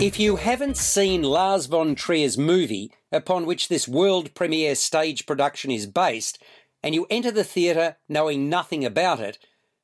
If you haven't seen Lars von Trier's movie, upon which this world premiere stage production is based, and you enter the theatre knowing nothing about it,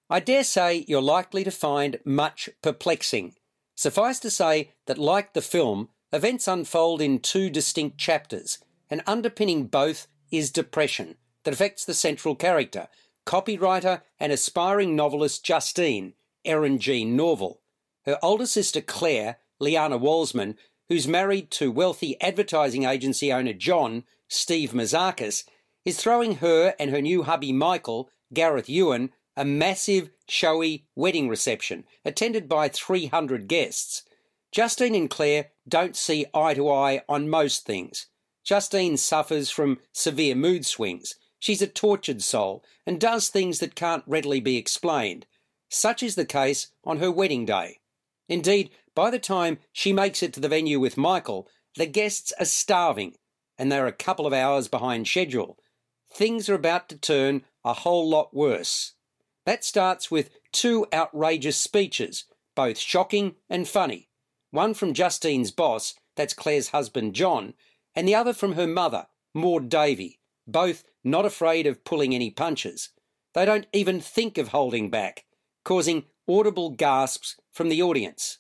I dare say you're likely to find much perplexing. Suffice to say that, like the film, events unfold in two distinct chapters, and underpinning both is depression that affects the central character, copywriter and aspiring novelist Justine, Eryn Jean Norvill. Her older sister Claire Leeanna Walsman, who's married to wealthy advertising agency owner John, Steve Mouzakis, is throwing her and her new hubby Michael, Gareth Yuen, a massive, showy wedding reception attended by 300 guests. Justine and Claire don't see eye to eye on most things. Justine suffers from severe mood swings. She's a tortured soul and does things that can't readily be explained. Such is the case on her wedding day. Indeed, by the time she makes it to the venue with Michael, the guests are starving and they're a couple of hours behind schedule. Things are about to turn a whole lot worse. That starts with two outrageous speeches, both shocking and funny. One from Justine's boss, that's Claire's husband John, and the other from her mother, Maude Davey, both not afraid of pulling any punches. They don't even think of holding back, causing audible gasps from the audience.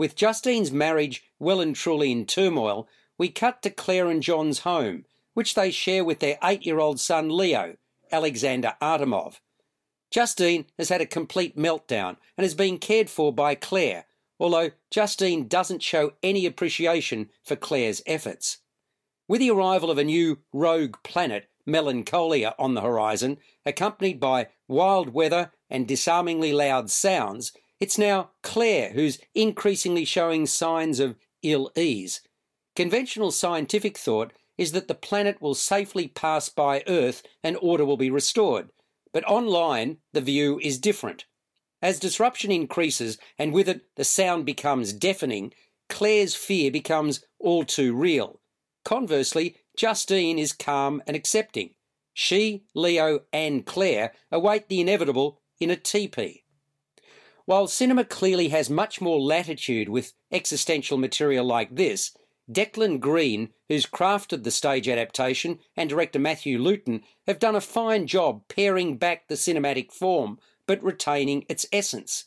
With Justine's marriage well and truly in turmoil, we cut to Claire and John's home, which they share with their eight year old son Leo, Alexander Artemov. Justine has had a complete meltdown and is being cared for by Claire, although Justine doesn't show any appreciation for Claire's efforts. With the arrival of a new rogue planet, Melancholia, on the horizon, accompanied by wild weather and disarmingly loud sounds, it's now Claire who's increasingly showing signs of ill ease. Conventional scientific thought is that the planet will safely pass by Earth and order will be restored. But online, the view is different. As disruption increases and with it the sound becomes deafening, Claire's fear becomes all too real. Conversely, Justine is calm and accepting. She, Leo, and Claire await the inevitable in a teepee. While cinema clearly has much more latitude with existential material like this, Declan Greene, who's crafted the stage adaptation, and director Matthew Lutton have done a fine job paring back the cinematic form but retaining its essence.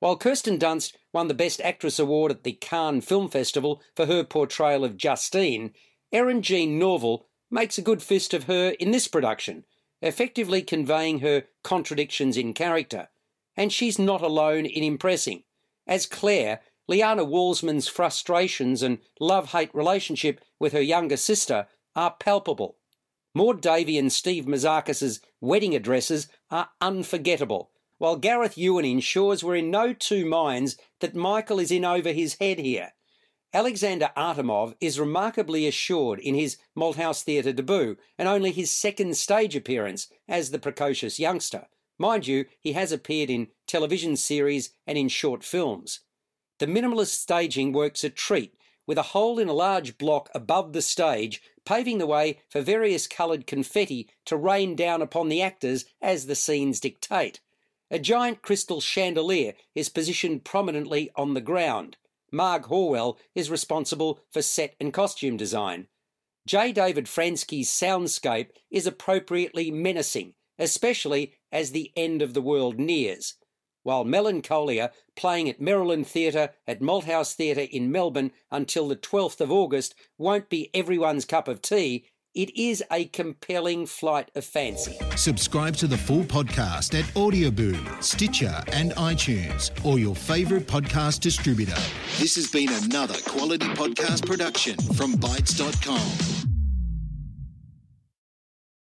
While Kirsten Dunst won the Best Actress award at the Cannes Film Festival for her portrayal of Justine, Eryn Jean Norvill makes a good fist of her in this production, effectively conveying her contradictions in character and she's not alone in impressing. As Claire, Leeanna Walsman's frustrations and love hate relationship with her younger sister are palpable. Maude Davey and Steve Mouzakis's wedding addresses are unforgettable, while Gareth Yuen ensures we're in no two minds that Michael is in over his head here. Alexander Artemov is remarkably assured in his Malthouse Theatre debut and only his second stage appearance as the precocious youngster. Mind you, he has appeared in television series and in short films. The minimalist staging works a treat, with a hole in a large block above the stage, paving the way for various coloured confetti to rain down upon the actors as the scenes dictate. A giant crystal chandelier is positioned prominently on the ground. Marg Horwell is responsible for set and costume design. J. David Franzke's soundscape is appropriately menacing, especially as the end of the world nears. While Melancholia, playing at Merlyn Theatre at Malthouse Theatre in Melbourne until the 12th of August, won't be everyone's cup of tea, it is a compelling flight of fancy. Subscribe to the full podcast at Audioboom, Stitcher, and iTunes, or your favourite podcast distributor. This has been another quality podcast production from Bytes.com.